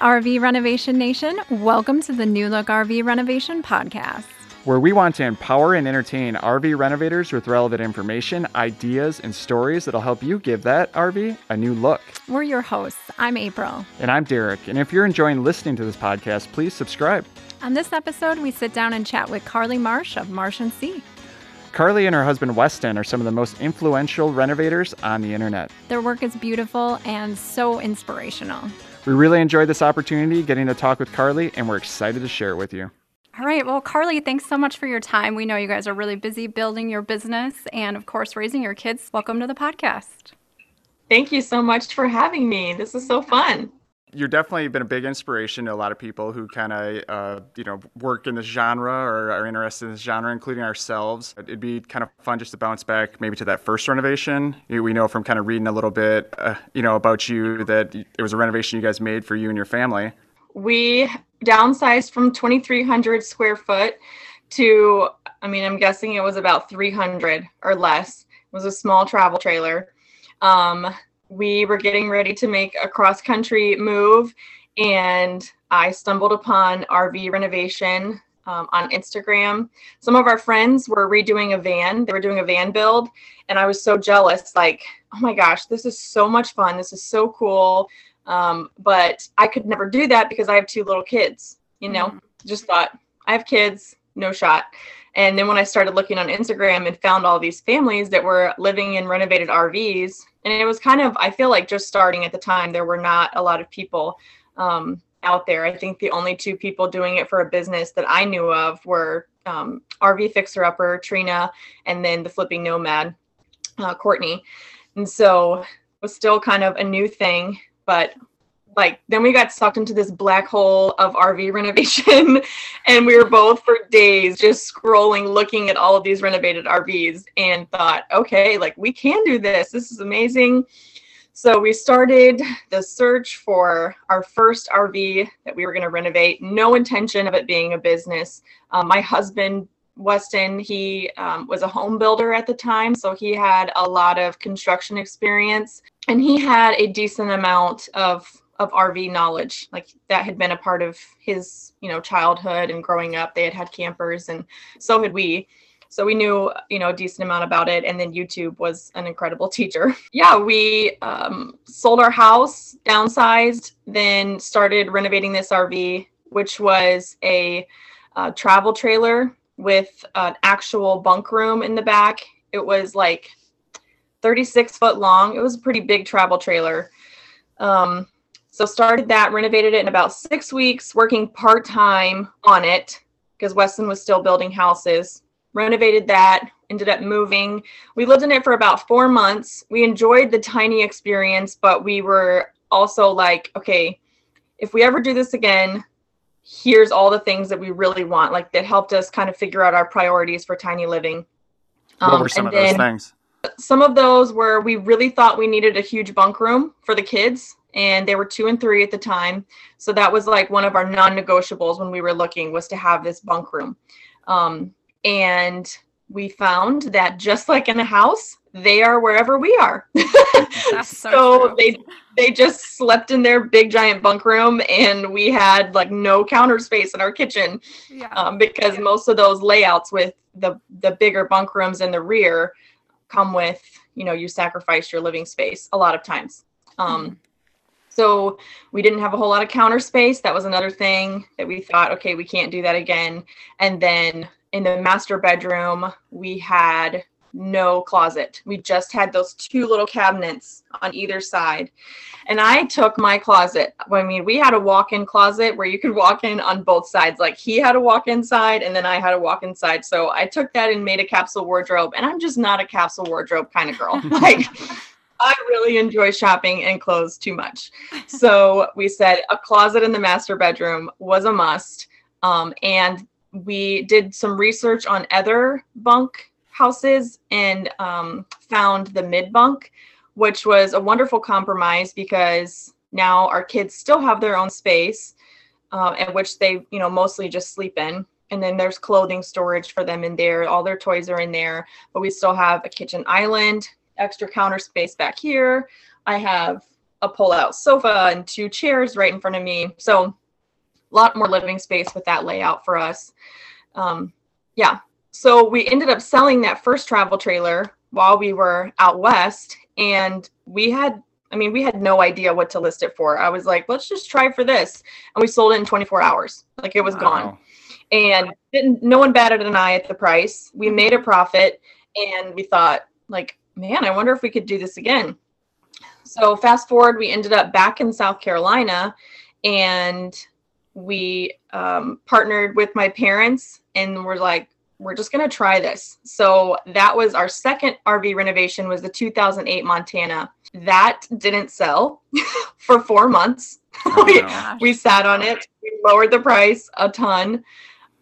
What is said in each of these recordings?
RV Renovation Nation. Welcome to the New Look RV Renovation Podcast, where we want to empower and entertain RV renovators with relevant information, ideas, and stories that'll help you give that RV a new look. We're your hosts. I'm April. And I'm Derek. And if you're enjoying listening to this podcast, please subscribe. On this episode, we sit down and chat with Carly Marsh of Marsh and C. Carly and her husband Weston are some of the most influential renovators on the internet. Their work is beautiful and so inspirational. We really enjoyed this opportunity getting to talk with Carly, and we're excited to share it with you. All right. Well, Carly, thanks so much for your time. We know you guys are really busy building your business and, of course, raising your kids. Welcome to the podcast. Thank you so much for having me. This is so fun you're definitely been a big inspiration to a lot of people who kind of uh, you know work in this genre or are interested in this genre, including ourselves. It'd be kind of fun just to bounce back maybe to that first renovation. We know from kind of reading a little bit, uh, you know, about you that it was a renovation you guys made for you and your family. We downsized from 2,300 square foot to, I mean, I'm guessing it was about 300 or less. It was a small travel trailer. Um, we were getting ready to make a cross country move and I stumbled upon RV renovation um, on Instagram. Some of our friends were redoing a van, they were doing a van build, and I was so jealous like, oh my gosh, this is so much fun. This is so cool. Um, but I could never do that because I have two little kids, you know, mm-hmm. just thought I have kids, no shot. And then when I started looking on Instagram and found all these families that were living in renovated RVs, and it was kind of, I feel like just starting at the time, there were not a lot of people um, out there. I think the only two people doing it for a business that I knew of were um, RV Fixer Upper, Trina, and then the Flipping Nomad, uh, Courtney. And so it was still kind of a new thing, but like then we got sucked into this black hole of RV renovation and we were both for days just scrolling looking at all of these renovated RVs and thought okay like we can do this. This is amazing. So we started the search for our first RV that we were going to renovate. No intention of it being a business. Um, my husband Weston, he um, was a home builder at the time, so he had a lot of construction experience and he had a decent amount of of RV knowledge. Like that had been a part of his, you know, childhood and growing up. They had had campers, and so had we. So we knew, you know, a decent amount about it. And then YouTube was an incredible teacher. Yeah, we um, sold our house, downsized, then started renovating this RV, which was a uh, travel trailer with an actual bunk room in the back. It was like 36 foot long. It was a pretty big travel trailer. Um, so started that, renovated it in about six weeks, working part time on it because Weston was still building houses. Renovated that, ended up moving. We lived in it for about four months. We enjoyed the tiny experience, but we were also like, okay, if we ever do this again, here's all the things that we really want. Like that helped us kind of figure out our priorities for tiny living. What um, were some of those things? Some of those were we really thought we needed a huge bunk room for the kids and they were two and three at the time. So that was like one of our non-negotiables when we were looking was to have this bunk room. Um, and we found that just like in a house, they are wherever we are. So, so they they just slept in their big giant bunk room, and we had like no counter space in our kitchen yeah. um, because yeah. most of those layouts with the the bigger bunk rooms in the rear come with you know you sacrifice your living space a lot of times. Um, mm-hmm. So we didn't have a whole lot of counter space. That was another thing that we thought, okay, we can't do that again. And then in the master bedroom, we had no closet. We just had those two little cabinets on either side. And I took my closet. I mean, we had a walk in closet where you could walk in on both sides. Like he had a walk inside and then I had a walk inside. So I took that and made a capsule wardrobe. And I'm just not a capsule wardrobe kind of girl. like, I really enjoy shopping and clothes too much. So we said a closet in the master bedroom was a must. Um, and we did some research on other bunk houses and um, found the mid bunk, which was a wonderful compromise because now our kids still have their own space, uh, in which they, you know, mostly just sleep in. And then there's clothing storage for them in there. All their toys are in there, but we still have a kitchen island, extra counter space back here. I have a pull-out sofa and two chairs right in front of me. So a lot more living space with that layout for us. Um, yeah. So we ended up selling that first travel trailer while we were out west, and we had I mean, we had no idea what to list it for. I was like, let's just try for this. And we sold it in 24 hours. Like it was wow. gone. And didn't no one batted an eye at the price. We made a profit and we thought, like, man, I wonder if we could do this again. So fast forward, we ended up back in South Carolina and we um, partnered with my parents and we're like, we're just going to try this. So that was our second RV renovation was the 2008 Montana. That didn't sell for 4 months. Oh, we, we sat on it. We lowered the price a ton.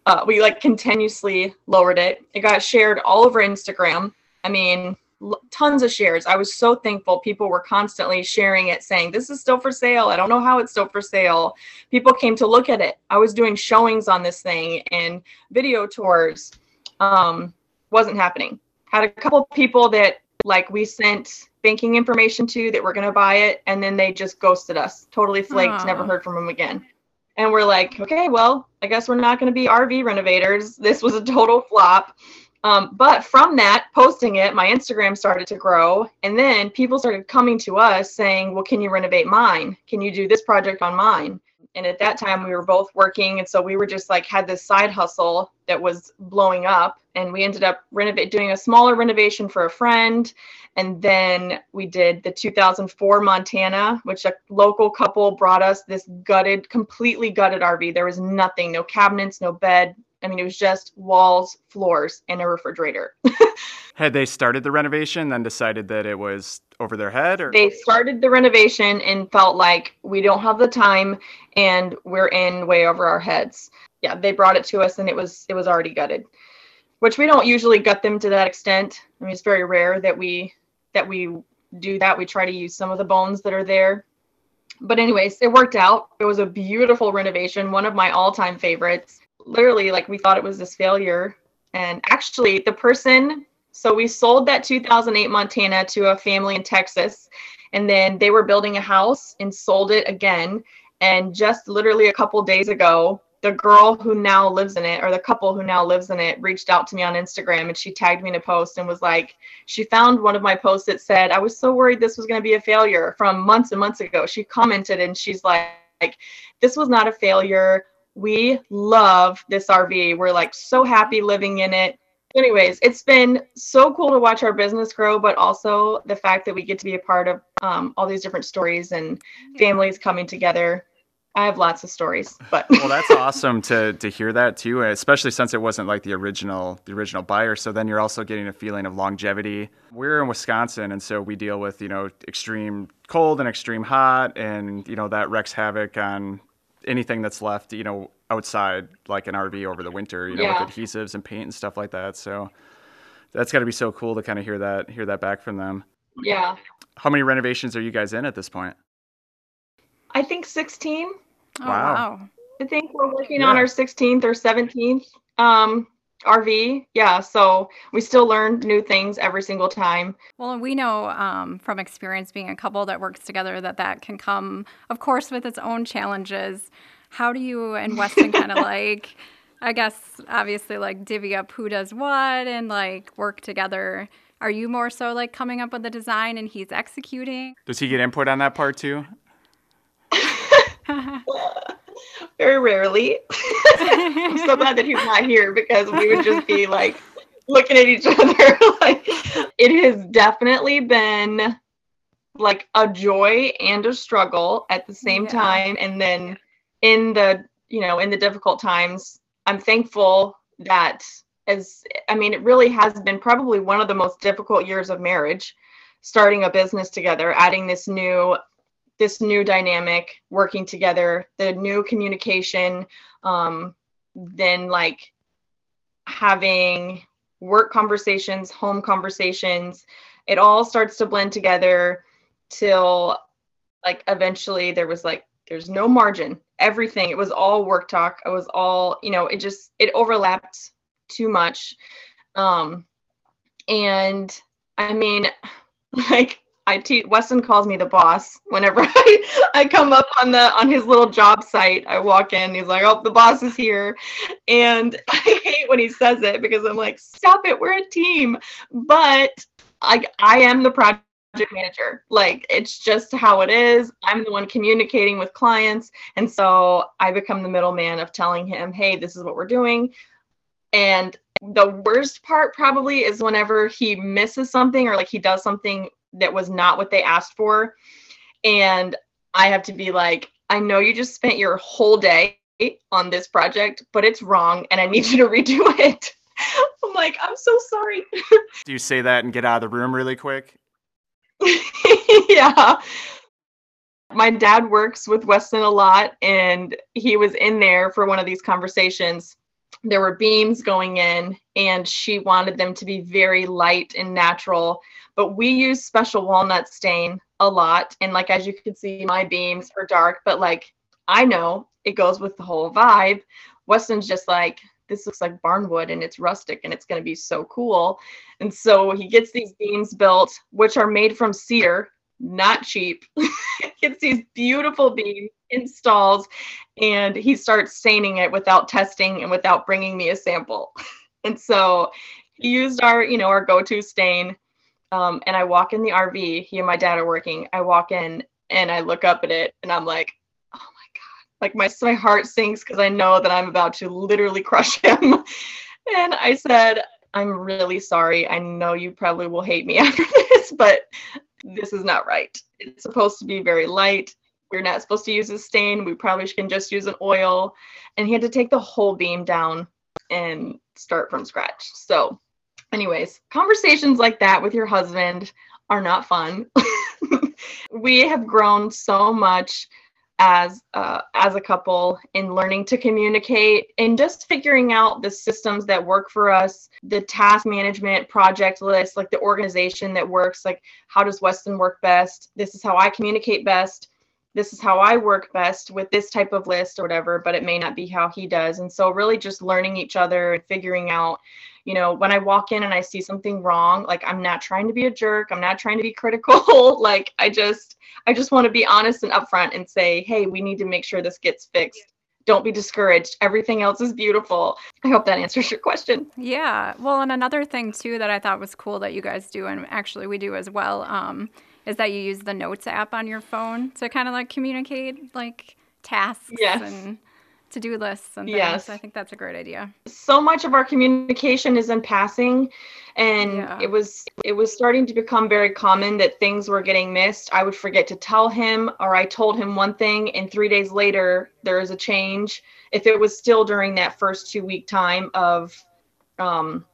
Uh, we like continuously lowered it. It got shared all over Instagram. I mean, tons of shares. I was so thankful. People were constantly sharing it, saying, This is still for sale. I don't know how it's still for sale. People came to look at it. I was doing showings on this thing and video tours. Um, wasn't happening. Had a couple people that like we sent banking information to that were going to buy it, and then they just ghosted us, totally flaked, Aww. never heard from them again. And we're like, okay, well, I guess we're not going to be RV renovators. This was a total flop. Um, but from that, posting it, my Instagram started to grow. And then people started coming to us saying, well, can you renovate mine? Can you do this project on mine? And at that time, we were both working. And so we were just like, had this side hustle that was blowing up. And we ended up renovate, doing a smaller renovation for a friend. And then we did the 2004 Montana, which a local couple brought us this gutted, completely gutted RV. There was nothing, no cabinets, no bed, I mean, it was just walls, floors, and a refrigerator. Had they started the renovation, then decided that it was over their head, or they started the renovation and felt like we don't have the time and we're in way over our heads. Yeah, they brought it to us and it was it was already gutted, which we don't usually gut them to that extent. I mean, it's very rare that we that we do that. We try to use some of the bones that are there. But anyways, it worked out. It was a beautiful renovation, one of my all-time favorites literally like we thought it was this failure. And actually, the person, so we sold that 2008 Montana to a family in Texas, and then they were building a house and sold it again. And just literally a couple days ago, the girl who now lives in it, or the couple who now lives in it, reached out to me on Instagram and she tagged me in a post and was like, she found one of my posts that said, I was so worried this was going to be a failure from months and months ago. She commented and she's like, like, this was not a failure we love this RV. We're like so happy living in it. Anyways, it's been so cool to watch our business grow, but also the fact that we get to be a part of um, all these different stories and families coming together. I have lots of stories, but well, that's awesome to to hear that too, especially since it wasn't like the original the original buyer. So then you're also getting a feeling of longevity. We're in Wisconsin, and so we deal with you know extreme cold and extreme hot, and you know that wreaks havoc on anything that's left, you know, outside like an RV over the winter, you know, yeah. with adhesives and paint and stuff like that. So that's got to be so cool to kind of hear that hear that back from them. Yeah. How many renovations are you guys in at this point? I think 16. Oh, wow. I think we're working yeah. on our 16th or 17th um, RV. Yeah, so we still learn new things every single time. Well, we know um, from experience being a couple that works together that that can come, of course, with its own challenges. How do you and Weston kind of like, I guess, obviously, like divvy up who does what and like work together? Are you more so like coming up with the design and he's executing? Does he get input on that part too? very rarely. I'm so glad that he's not here because we would just be like looking at each other. like it has definitely been like a joy and a struggle at the same yeah. time. And then in the you know in the difficult times, I'm thankful that as I mean, it really has been probably one of the most difficult years of marriage starting a business together, adding this new this new dynamic working together the new communication um, then like having work conversations home conversations it all starts to blend together till like eventually there was like there's no margin. Everything it was all work talk. It was all you know it just it overlapped too much. Um and i mean like I te- Weston calls me the boss whenever I, I come up on the on his little job site. I walk in, he's like, "Oh, the boss is here," and I hate when he says it because I'm like, "Stop it, we're a team." But I I am the project manager. Like it's just how it is. I'm the one communicating with clients, and so I become the middleman of telling him, "Hey, this is what we're doing," and the worst part probably is whenever he misses something or like he does something that was not what they asked for. And I have to be like, I know you just spent your whole day on this project, but it's wrong and I need you to redo it. I'm like, I'm so sorry. Do you say that and get out of the room really quick? yeah. My dad works with Weston a lot, and he was in there for one of these conversations. There were beams going in, and she wanted them to be very light and natural but we use special walnut stain a lot. And like as you can see, my beams are dark, but like I know it goes with the whole vibe. Weston's just like, this looks like barnwood and it's rustic and it's going to be so cool. And so he gets these beams built, which are made from cedar, not cheap. gets these beautiful beams, installs, and he starts staining it without testing and without bringing me a sample. and so he used our, you know, our go-to stain um, and I walk in the RV. He and my dad are working. I walk in and I look up at it and I'm like, oh my god! Like my my heart sinks because I know that I'm about to literally crush him. and I said, I'm really sorry. I know you probably will hate me after this, but this is not right. It's supposed to be very light. We're not supposed to use a stain. We probably can just use an oil. And he had to take the whole beam down and start from scratch. So anyways, conversations like that with your husband are not fun. we have grown so much as uh, as a couple in learning to communicate and just figuring out the systems that work for us the task management project list like the organization that works like how does weston work best this is how i communicate best this is how i work best with this type of list or whatever but it may not be how he does. And so really just learning each other and figuring out you know when i walk in and i see something wrong like i'm not trying to be a jerk. I'm not trying to be critical. Like i just i just want to be honest and upfront and say hey we need to make sure this gets fixed. Don't be discouraged. Everything else is beautiful. I hope that answers your question. Yeah. Well and another thing too that i thought was cool that you guys do and actually we do as well um, is that you use the notes app on your phone to kind of like communicate like tasks yes. and to-do lists and things. Yes. I think that's a great idea. So much of our communication is in passing and yeah. it was it was starting to become very common that things were getting missed. I would forget to tell him or I told him one thing and 3 days later there is a change. If it was still during that first 2 week time of um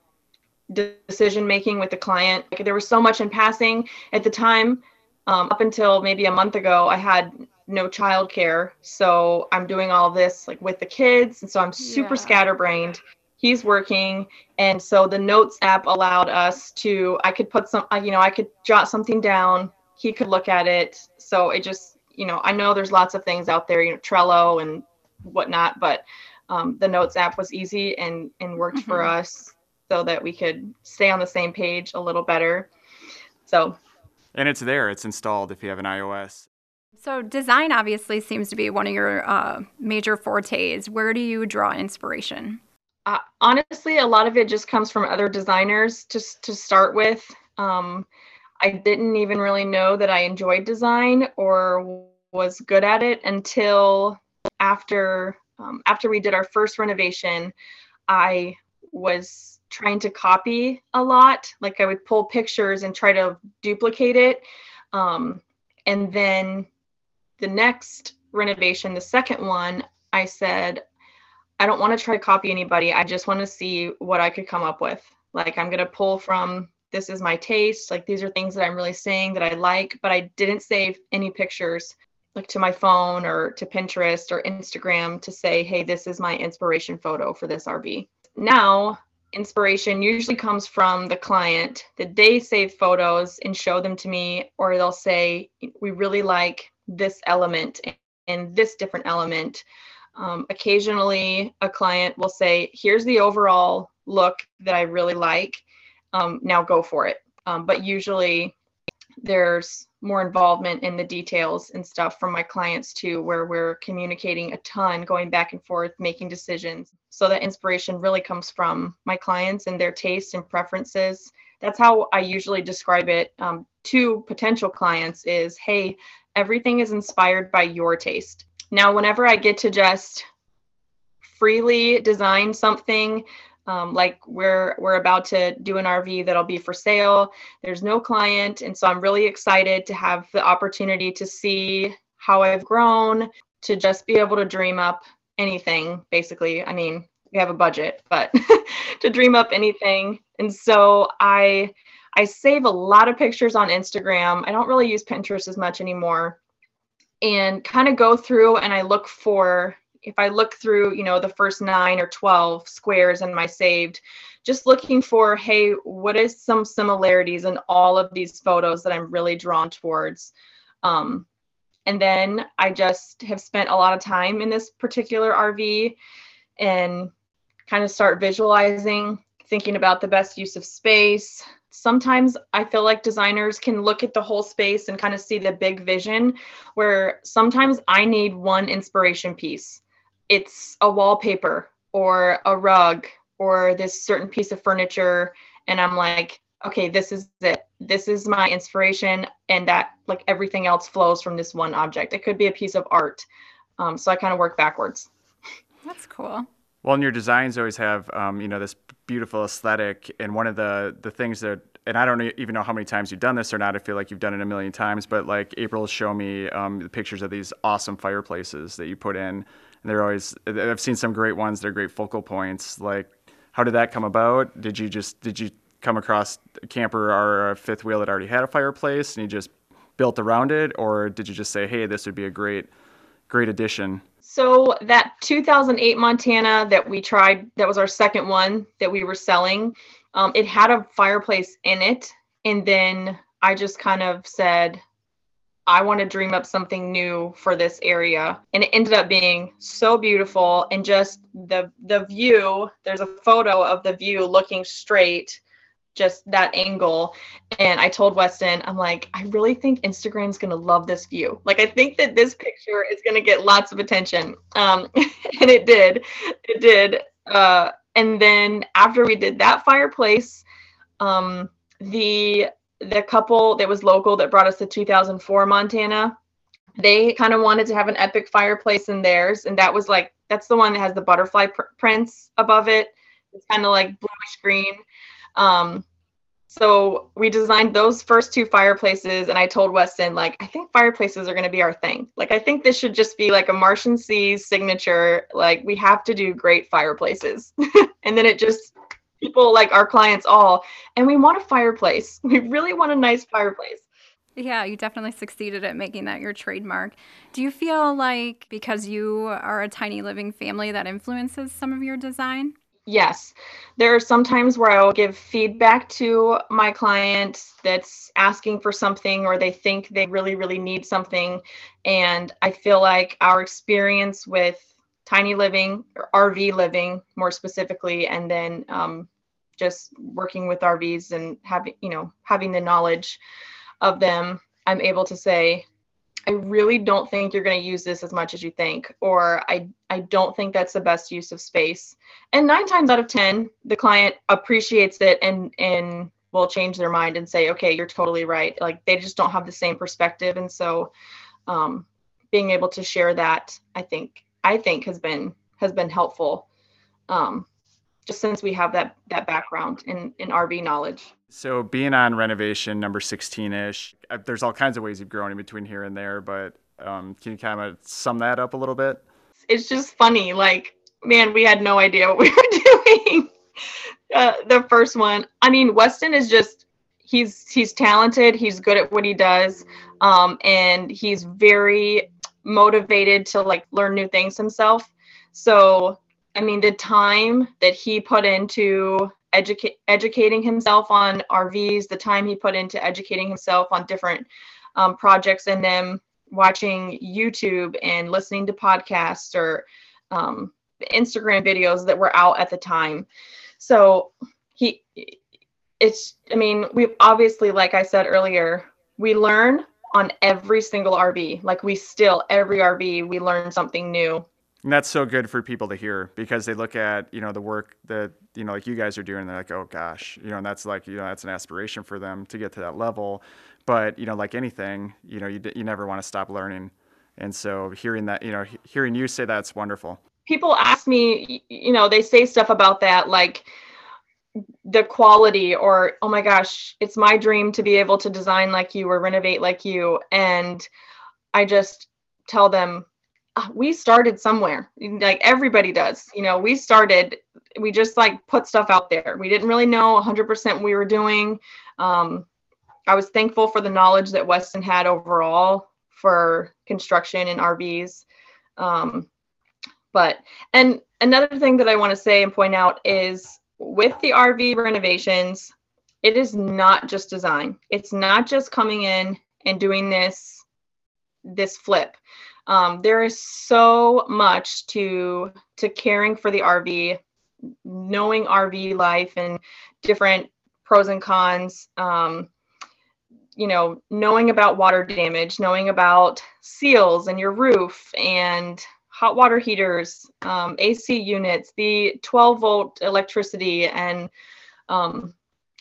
decision making with the client. Like, there was so much in passing at the time. Um, up until maybe a month ago, I had no childcare. So I'm doing all this like with the kids. And so I'm super yeah. scatterbrained. He's working. And so the notes app allowed us to, I could put some, you know, I could jot something down. He could look at it. So it just, you know, I know there's lots of things out there, you know, Trello and whatnot, but um, the notes app was easy and, and worked mm-hmm. for us so that we could stay on the same page a little better. So, and it's there, it's installed if you have an iOS. So, design obviously seems to be one of your uh, major fortes. Where do you draw inspiration? Uh, honestly, a lot of it just comes from other designers. Just to start with, um, I didn't even really know that I enjoyed design or was good at it until after um, after we did our first renovation. I was trying to copy a lot. Like I would pull pictures and try to duplicate it. Um, and then the next renovation, the second one, I said, I don't want to try to copy anybody. I just want to see what I could come up with. Like, I'm going to pull from this is my taste. Like, these are things that I'm really saying that I like, but I didn't save any pictures like to my phone or to Pinterest or Instagram to say, hey, this is my inspiration photo for this RV. Now, inspiration usually comes from the client that they save photos and show them to me, or they'll say, we really like this element and this different element. Um, occasionally, a client will say, Here's the overall look that I really like. Um, now go for it. Um, but usually, there's more involvement in the details and stuff from my clients too, where we're communicating a ton, going back and forth, making decisions. So that inspiration really comes from my clients and their tastes and preferences. That's how I usually describe it um, to potential clients is, hey, everything is inspired by your taste. Now, whenever I get to just freely design something um, like we're we're about to do an RV that'll be for sale. There's no client, and so I'm really excited to have the opportunity to see how I've grown, to just be able to dream up anything. Basically, I mean, we have a budget, but to dream up anything. And so I I save a lot of pictures on Instagram. I don't really use Pinterest as much anymore. And kind of go through and I look for if I look through, you know, the first nine or 12 squares in my saved, just looking for, hey, what is some similarities in all of these photos that I'm really drawn towards? Um, and then I just have spent a lot of time in this particular RV and kind of start visualizing, thinking about the best use of space. Sometimes I feel like designers can look at the whole space and kind of see the big vision, where sometimes I need one inspiration piece it's a wallpaper or a rug or this certain piece of furniture and i'm like okay this is it. This is my inspiration and that like everything else flows from this one object. It could be a piece of art. Um, so i kind of work backwards. That's cool. Well and your designs always have um, you know this beautiful aesthetic and one of the the things that and I don't even know how many times you've done this or not. I feel like you've done it a million times, but like April show me um, the pictures of these awesome fireplaces that you put in. and they're always I've seen some great ones. They're great focal points. Like, how did that come about? Did you just did you come across a camper or a fifth wheel that already had a fireplace and you just built around it, or did you just say, hey, this would be a great great addition? So that 2008 Montana that we tried, that was our second one that we were selling. Um, it had a fireplace in it, and then I just kind of said, I want to dream up something new for this area. And it ended up being so beautiful and just the the view, there's a photo of the view looking straight just that angle. And I told Weston, I'm like, I really think Instagram's gonna love this view. Like, I think that this picture is gonna get lots of attention. Um, and it did. It did. Uh, and then after we did that fireplace, um, the the couple that was local that brought us the 2004 Montana, they kind of wanted to have an epic fireplace in theirs, and that was like that's the one that has the butterfly pr- prints above it. It's kind of like bluish green. Um, so we designed those first two fireplaces, and I told Weston like I think fireplaces are going to be our thing. Like I think this should just be like a Martian Seas signature. Like we have to do great fireplaces, and then it just people like our clients all and we want a fireplace we really want a nice fireplace yeah, you definitely succeeded at making that your trademark. Do you feel like because you are a tiny living family that influences some of your design? Yes. There are some times where I will give feedback to my client that's asking for something or they think they really, really need something. And I feel like our experience with tiny living or RV living more specifically, and then um, just working with RVs and having you know having the knowledge of them, I'm able to say, I really don't think you're going to use this as much as you think, or I I don't think that's the best use of space. And nine times out of ten, the client appreciates it and and will change their mind and say, okay, you're totally right. Like they just don't have the same perspective, and so um, being able to share that, I think I think has been has been helpful. Um, just since we have that that background in in RV knowledge. So being on renovation number 16ish, uh, there's all kinds of ways you've grown in between here and there, but um, can you kind of sum that up a little bit? It's just funny. Like, man, we had no idea what we were doing. Uh, the first one. I mean, Weston is just he's he's talented. He's good at what he does, um, and he's very motivated to like learn new things himself. So, I mean, the time that he put into educate educating himself on RVs, the time he put into educating himself on different um, projects and them watching YouTube and listening to podcasts or um, Instagram videos that were out at the time. So he, it's, I mean, we obviously, like I said earlier, we learn on every single RV. Like we still every RV we learn something new. And that's so good for people to hear because they look at, you know, the work that, you know, like you guys are doing, they're like, oh gosh, you know, and that's like, you know, that's an aspiration for them to get to that level. But, you know, like anything, you know, you, you never want to stop learning. And so hearing that, you know, hearing you say that's wonderful. People ask me, you know, they say stuff about that, like, the quality or oh my gosh it's my dream to be able to design like you or renovate like you. And i just tell them ah, we started somewhere. Like everybody does you know we started we just like put stuff out there. We didn't really know 100% what we were doing. Um, i was thankful for the knowledge that weston had overall for construction and rvs um, but and another thing that i want to say and point out is with the RV renovations, it is not just design. It's not just coming in and doing this this flip. Um, there is so much to to caring for the RV, knowing RV life and different pros and cons. Um, you know, knowing about water damage, knowing about seals and your roof and hot water heaters, um, AC units, the 12 volt electricity, and um,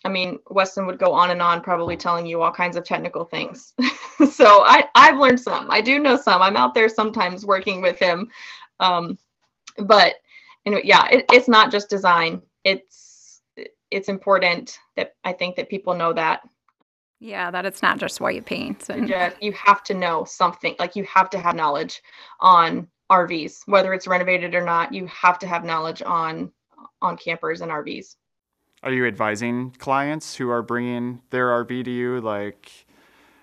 I mean, Weston would go on and on, probably telling you all kinds of technical things. so I, I've learned some. I do know some. I'm out there sometimes working with him. Um, but anyway, yeah, it, it's not just design. It's it's important that I think that people know that. Yeah, that it's not just white paint. And... you have to know something. Like you have to have knowledge on RVs, whether it's renovated or not. You have to have knowledge on on campers and RVs. Are you advising clients who are bringing their RV to you, like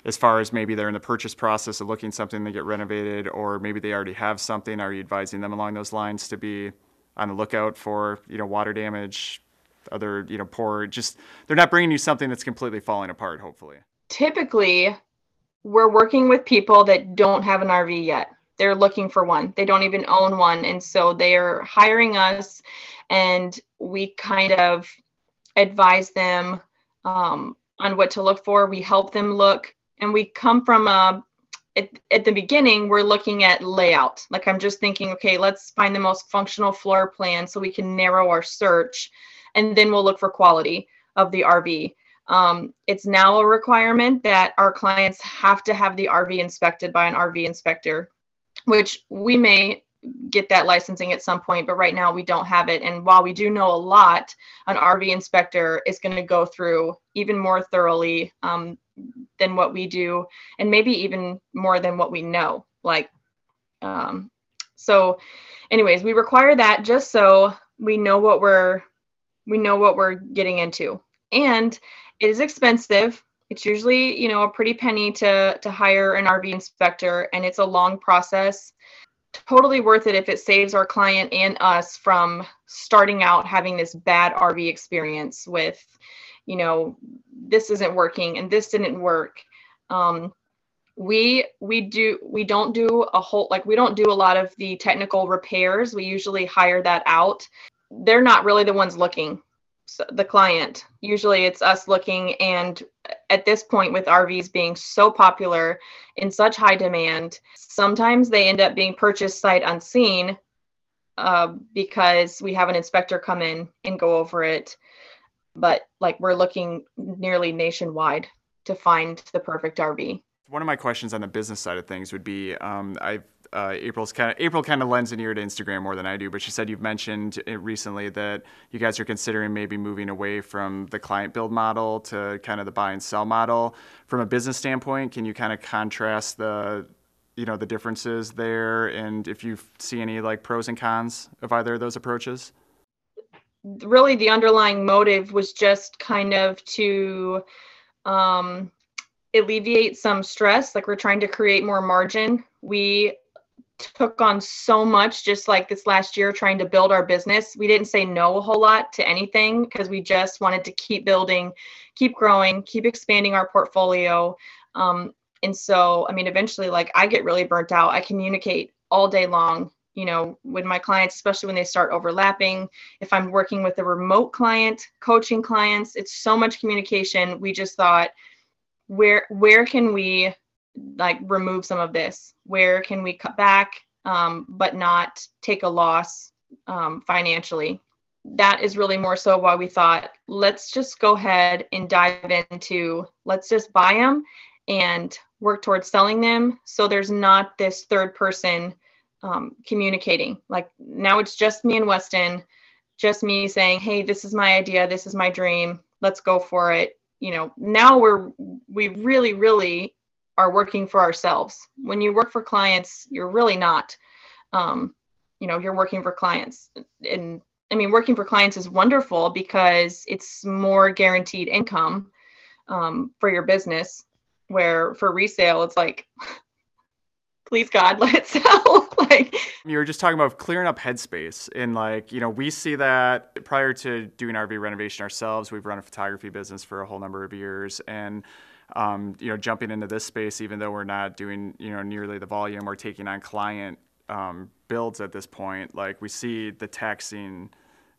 as far as maybe they're in the purchase process of looking something to get renovated, or maybe they already have something? Are you advising them along those lines to be on the lookout for you know water damage, other you know poor? Just they're not bringing you something that's completely falling apart. Hopefully. Typically, we're working with people that don't have an RV yet they're looking for one. They don't even own one. And so they're hiring us and we kind of advise them um, on what to look for. We help them look and we come from a at, at the beginning we're looking at layout like i'm just thinking okay let's find the most functional floor plan so we can narrow our search and then we'll look for quality of the rv um, it's now a requirement that our clients have to have the rv inspected by an rv inspector which we may get that licensing at some point, but right now we don't have it. And while we do know a lot, an RV inspector is going to go through even more thoroughly um, than what we do, and maybe even more than what we know. Like, um, so, anyways, we require that just so we know what we're we know what we're getting into, and it is expensive it's usually you know a pretty penny to to hire an rv inspector and it's a long process. Totally worth it if it saves our client and us from starting out having this bad rv experience with you know this isn't working and this didn't work. Um, we we do we don't do a whole like we don't do a lot of the technical repairs. We usually hire that out. They're not really the ones looking the client. Usually it's us looking, and at this point, with RVs being so popular in such high demand, sometimes they end up being purchased sight unseen uh, because we have an inspector come in and go over it. But like we're looking nearly nationwide to find the perfect RV. One of my questions on the business side of things would be um, I've uh, April's kind of April kind of lends an ear to Instagram more than I do, but she said you've mentioned recently that you guys are considering maybe moving away from the client build model to kind of the buy and sell model. From a business standpoint, can you kind of contrast the you know the differences there, and if you see any like pros and cons of either of those approaches? Really, the underlying motive was just kind of to um, alleviate some stress. Like we're trying to create more margin. We took on so much just like this last year trying to build our business. We didn't say no a whole lot to anything because we just wanted to keep building, keep growing, keep expanding our portfolio. Um, and so, I mean, eventually, like I get really burnt out. I communicate all day long, you know, with my clients, especially when they start overlapping. If I'm working with a remote client, coaching clients, it's so much communication. We just thought, where where can we like remove some of this. Where can we cut back um, but not take a loss um, financially? That is really more so why we thought let's just go ahead and dive into let's just buy them and work towards selling them so there's not this third person um, communicating. Like now it's just me and weston just me saying hey this is my idea this is my dream let's go for it. You know now we're we really really are working for ourselves. When you work for clients you're really not um, you know you're working for clients. And i mean working for clients is wonderful because it's more guaranteed income um, for your business where for resale it's like please god let it sell like you were just talking about clearing up headspace and like you know we see that prior to doing rv renovation ourselves we've run a photography business for a whole number of years. And um, you know jumping into this space even though we're not doing you know nearly the volume or taking on client um, builds at this point like we see the taxing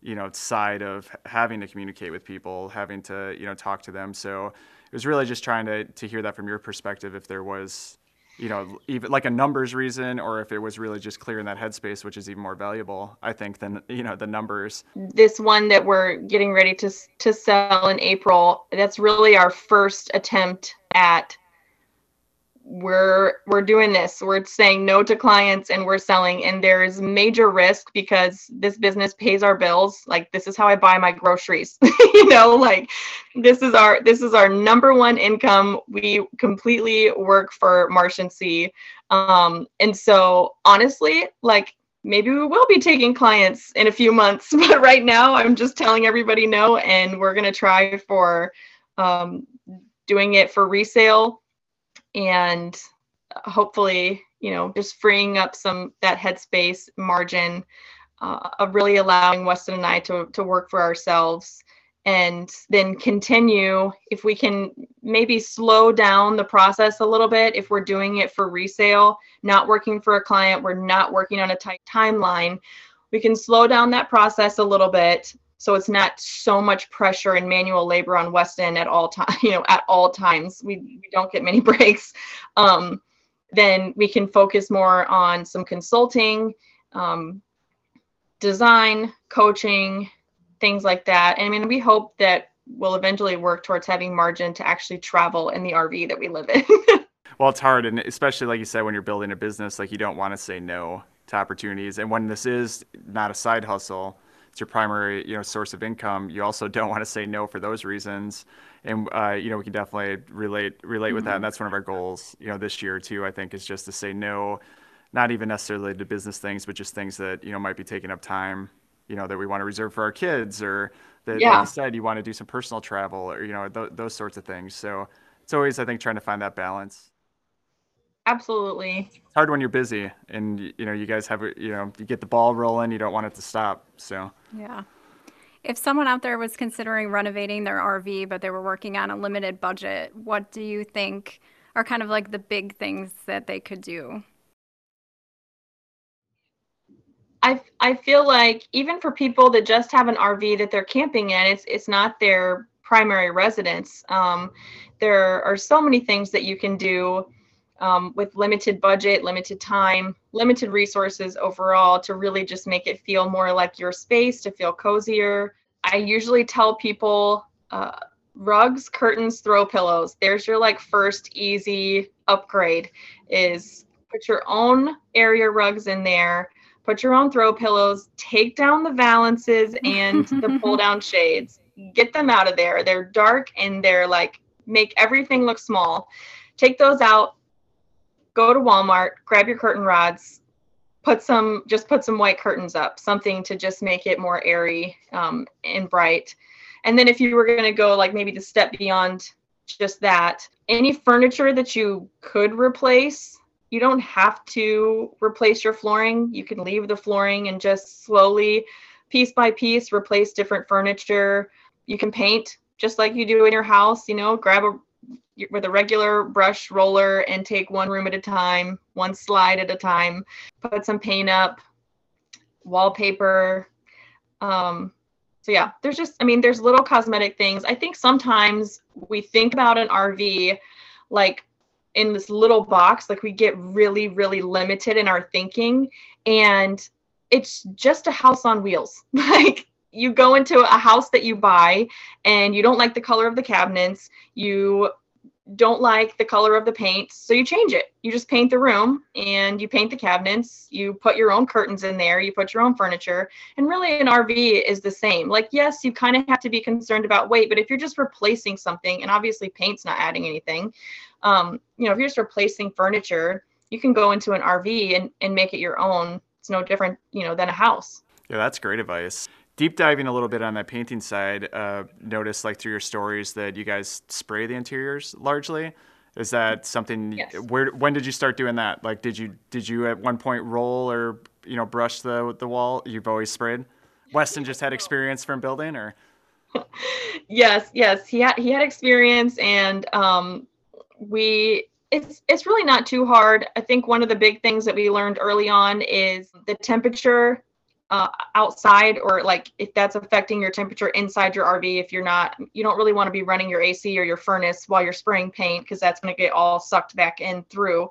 you know side of having to communicate with people having to you know talk to them. So it was really just trying to to hear that from your perspective if there was you know, even like a numbers reason, or if it was really just clear in that headspace, which is even more valuable, I think, than you know the numbers. This one that we're getting ready to to sell in April, that's really our first attempt at we're we're doing this. We're saying no to clients and we're selling. And there's major risk because this business pays our bills. Like this is how i buy my groceries. You know like this is our this is our number one income. We completely work for marsh and c. Um and so honestly like maybe we will be taking clients in a few months but right now i'm just telling everybody no and we're going to try for um doing it for resale and hopefully you know just freeing up some that headspace margin uh, of really allowing weston and i to, to work for ourselves and then continue. If we can maybe slow down the process a little bit if we're doing it for resale not working for a client we're not working on a tight timeline we can slow down that process a little bit so it's not so much pressure and manual labor on Weston at all time, you know, at all times. We, we don't get many breaks. Um, then we can focus more on some consulting, um, design, coaching, things like that. And I mean, we hope that we'll eventually work towards having margin to actually travel in the RV that we live in. well, it's hard, and especially like you said, when you're building a business, like you don't want to say no to opportunities. And when this is not a side hustle, it's your primary you know source of income. You also don't want to say no for those reasons. And uh, you know we can definitely relate relate with mm-hmm. that and that's one of our goals you know this year too i think is just to say no not even necessarily to business things but just things that you know might be taking up time you know that we want to reserve for our kids or that yeah. like you said you want to do some personal travel or you know th- those sorts of things. So it's always i think trying to find that balance absolutely. It's hard when you're busy and you know you guys have you know you get the ball rolling you don't want it to stop so. Yeah. If someone out there was considering renovating their rv but they were working on a limited budget what do you think are kind of like the big things that they could do? I, I feel like even for people that just have an RV that they're camping in, it's it's not their primary residence. Um, there are so many things that you can do um, with limited budget, limited time, limited resources overall to really just make it feel more like your space, to feel cozier. I usually tell people uh, rugs, curtains, throw pillows. There's your like first easy upgrade is put your own area rugs in there, put your own throw pillows, take down the valances and the pull down shades. Get them out of there. They're dark and they're like make everything look small. Take those out, go to Walmart, grab your curtain rods, put some just put some white curtains up, something to just make it more airy um, and bright. And then if you were going to go like maybe the step beyond just that, any furniture that you could replace, you don't have to replace your flooring. You can leave the flooring and just slowly, piece by piece, replace different furniture. You can paint just like you do in your house, you know, grab a with a regular brush roller and take one room at a time, one slide at a time, put some paint up, wallpaper. Um, so yeah, there's just, I mean, there's little cosmetic things. I think sometimes we think about an RV like in this little box like we get really really limited in our thinking and it's just a house on wheels like you go into a house that you buy and you don't like the color of the cabinets you don't like the color of the paint, so you change it. You just paint the room and you paint the cabinets, you put your own curtains in there, you put your own furniture. And really, an RV is the same. Like, yes, you kind of have to be concerned about weight, but if you're just replacing something, and obviously paint's not adding anything, um, you know, if you're just replacing furniture, you can go into an RV and, and make it your own. It's no different, you know, than a house. Yeah, that's great advice deep diving a little bit on that painting side, uh, notice like through your stories that you guys spray the interiors largely. Is that something? Yes. Where when did you start doing that? Like, did you did you at one point roll or you know brush the the wall? You've always sprayed. Weston just had experience from building, or yes, yes, he had he had experience, and um, we it's it's really not too hard. I think one of the big things that we learned early on is the temperature uh, outside or like if that's affecting your temperature inside your RV if you're not you don't really want to be running your AC or your furnace while you're spraying paint because that's going to get all sucked back in through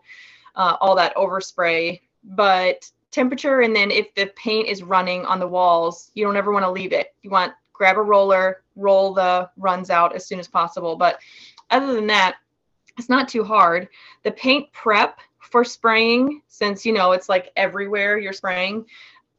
uh, all that overspray. But temperature and then if the paint is running on the walls you don't ever want to leave it. You want grab a roller roll the runs out as soon as possible. But other than that it's not too hard. The paint prep for spraying since you know it's like everywhere you're spraying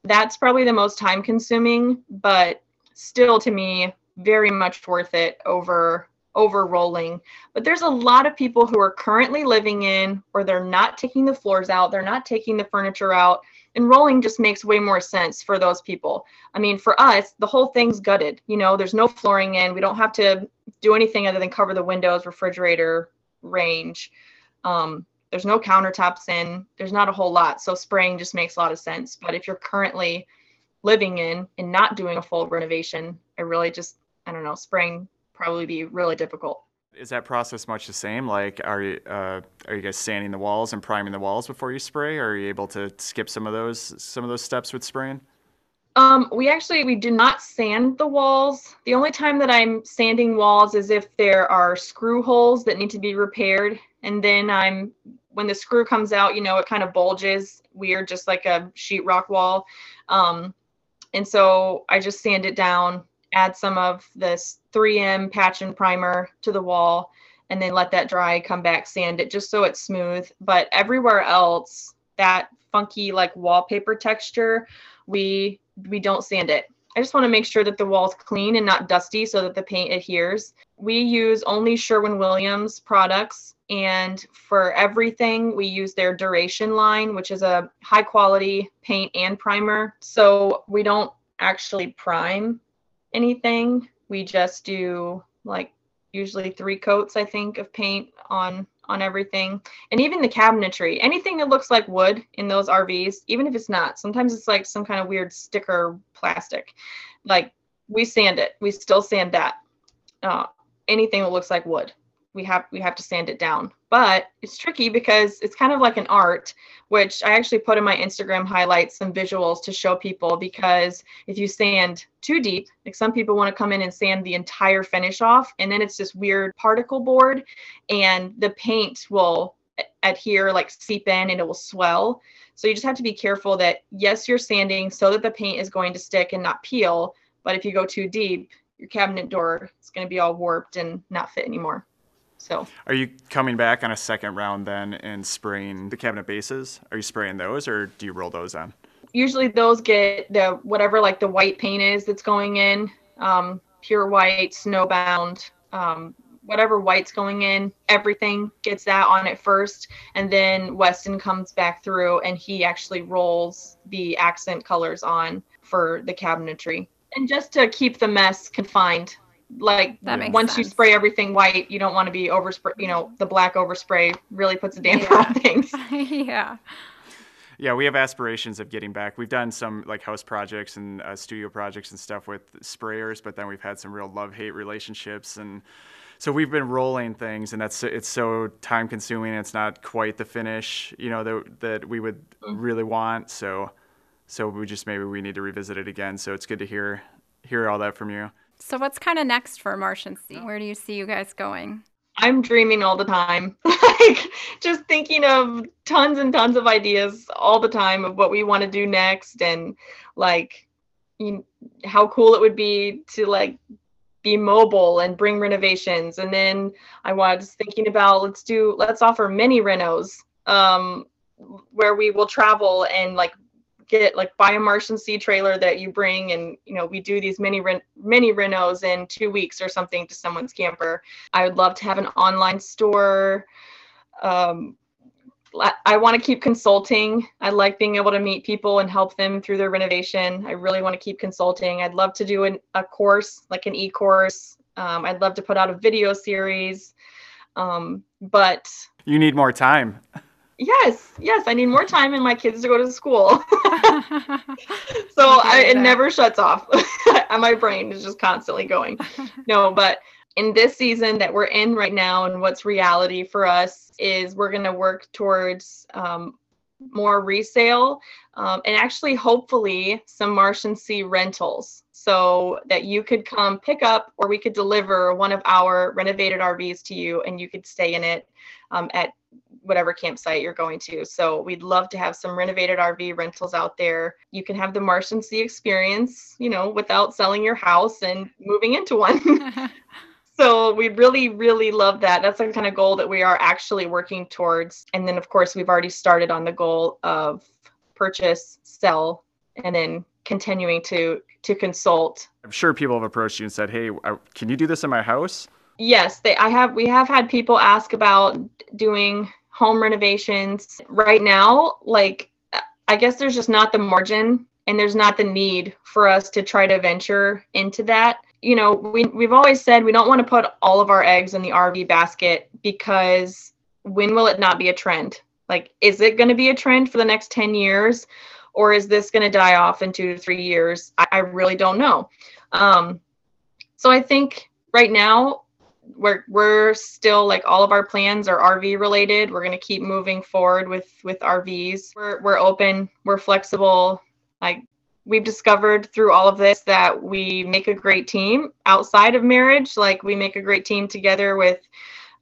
that's probably the most time consuming, but still to me very much worth it over over rolling. But there's a lot of people who are currently living in or they're not taking the floors out, they're not taking the furniture out, and rolling just makes way more sense for those people. I mean, for us, the whole thing's gutted. You know, there's no flooring in. We don't have to do anything other than cover the windows, refrigerator, range. Um, there's no countertops in there's not a whole lot. So spraying just makes a lot of sense. But if you're currently living in and not doing a full renovation it really just i don't know spraying probably be really difficult. Is that process much the same? Like are you uh, are you guys sanding the walls and priming the walls before you spray? Or are you able to skip some of those some of those steps with spraying? Um, we actually we do not sand the walls. The only time that I'm sanding walls is if there are screw holes that need to be repaired, and then I'm when the screw comes out, you know, it kind of bulges weird, just like a sheetrock wall. Um, and so I just sand it down, add some of this 3M patch and primer to the wall, and then let that dry, come back, sand it just so it's smooth. But everywhere else, that funky like wallpaper texture, we we don't sand it. I just want to make sure that the wall's clean and not dusty so that the paint adheres. We use only Sherwin Williams products and for everything we use their duration line which is a high quality paint and primer. So we don't actually prime anything. We just do like usually three coats i think of paint on on everything. And even the cabinetry anything that looks like wood in those rvs even if it's not sometimes it's like some kind of weird sticker plastic. Like we sand it. We still sand that uh, anything that looks like wood we have we have to sand it down. But it's tricky because it's kind of like an art which i actually put in my instagram highlights some visuals to show people because if you sand too deep like some people want to come in and sand the entire finish off and then it's this weird particle board and the paint will adhere like seep in and it will swell. So you just have to be careful that yes you're sanding so that the paint is going to stick and not peel but if you go too deep your cabinet door is going to be all warped and not fit anymore so, are you coming back on a second round then and spraying the cabinet bases? Are you spraying those, or do you roll those on? Usually, those get the whatever like the white paint is that's going in, um, pure white, snowbound, um, whatever white's going in. Everything gets that on it first, and then Weston comes back through and he actually rolls the accent colors on for the cabinetry. And just to keep the mess confined like once sense. you spray everything white, you don't want to be overspray. You know, the black overspray really puts a damper yeah. on things. yeah. Yeah, we have aspirations of getting back. We've done some like house projects and uh, studio projects and stuff with sprayers, but then we've had some real love-hate relationships, and so we've been rolling things, and that's it's so time-consuming. It's not quite the finish, you know, that that we would mm-hmm. really want. So, so we just maybe we need to revisit it again. So it's good to hear hear all that from you. So what's kind of next for Martian Sea? Where do you see you guys going? I'm dreaming all the time. like just thinking of tons and tons of ideas all the time of what we want to do next and like you, how cool it would be to like be mobile and bring renovations. And then I was thinking about let's do let's offer mini renos um where we will travel and like get like buy a Martian Sea trailer that you bring, and you know we do these mini mini renos in two weeks or something to someone's camper. I would love to have an online store. Um, I want to keep consulting. I like being able to meet people and help them through their renovation. I really want to keep consulting. I'd love to do an, a course, like an e course. Um, I'd love to put out a video series. Um, but you need more time. Yes, yes, I need more time and my kids to go to school. so I, it never shuts off. my brain is just constantly going. No, but in this season that we're in right now, and what's reality for us is we're going to work towards um, more resale um, and actually, hopefully, some Martian Sea rentals so that you could come pick up or we could deliver one of our renovated RVs to you and you could stay in it um, at whatever campsite you're going to. So we'd love to have some renovated RV rentals out there. You can have the Martian Sea experience, you know, without selling your house and moving into one. so we really, really love that. That's the kind of goal that we are actually working towards. And then, of course, we've already started on the goal of purchase, sell, and then continuing to to consult. I'm sure people have approached you and said, "Hey, can you do this in my house?" Yes, they. I have. We have had people ask about doing home renovations. Right now, like I guess there's just not the margin and there's not the need for us to try to venture into that. You know, we we've always said we don't want to put all of our eggs in the RV basket because when will it not be a trend? Like is it going to be a trend for the next 10 years or is this going to die off in 2 to 3 years? I, I really don't know. Um so I think right now we're we're still like all of our plans are RV related. We're gonna keep moving forward with with RVs. We're we're open. We're flexible. Like we've discovered through all of this that we make a great team outside of marriage. Like we make a great team together with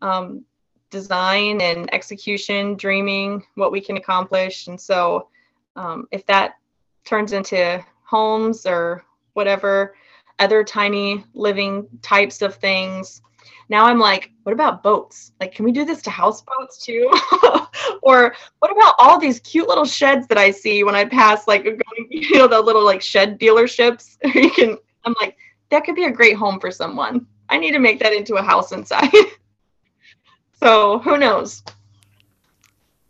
um, design and execution, dreaming what we can accomplish. And so um, if that turns into homes or whatever other tiny living types of things now I'm like, what about boats? Like, can we do this to houseboats too? or what about all these cute little sheds that I see when I pass, like, you know, the little like shed dealerships? you can, I'm like, that could be a great home for someone. I need to make that into a house inside. so who knows?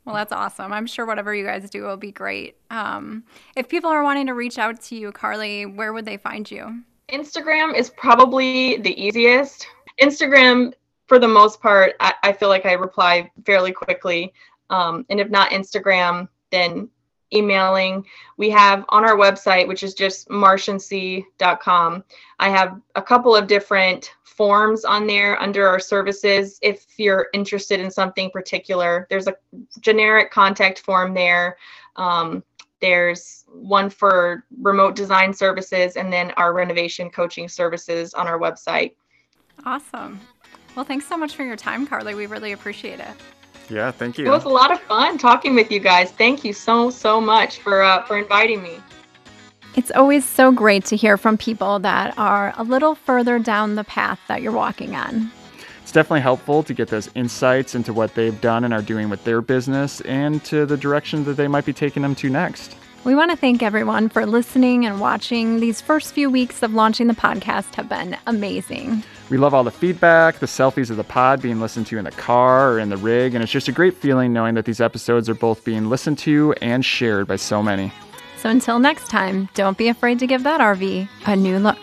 Well, that's awesome. I'm sure whatever you guys do will be great. Um, if people are wanting to reach out to you, Carly, where would they find you? Instagram is probably the easiest. Instagram, for the most part, I, I feel like I reply fairly quickly. Um, and if not Instagram, then emailing. We have on our website, which is just martiansea.com, I have a couple of different forms on there under our services. If you're interested in something particular, there's a generic contact form there. Um, there's one for remote design services and then our renovation coaching services on our website. Awesome. Well, thanks so much for your time, Carly. We really appreciate it. Yeah, thank you. It was a lot of fun talking with you guys. Thank you so so much for uh, for inviting me. It's always so great to hear from people that are a little further down the path that you're walking on. It's definitely helpful to get those insights into what they've done and are doing with their business and to the direction that they might be taking them to next. We want to thank everyone for listening and watching. These first few weeks of launching the podcast have been amazing. We love all the feedback, the selfies of the pod being listened to in the car or in the rig, and it's just a great feeling knowing that these episodes are both being listened to and shared by so many. So until next time, don't be afraid to give that RV a new look.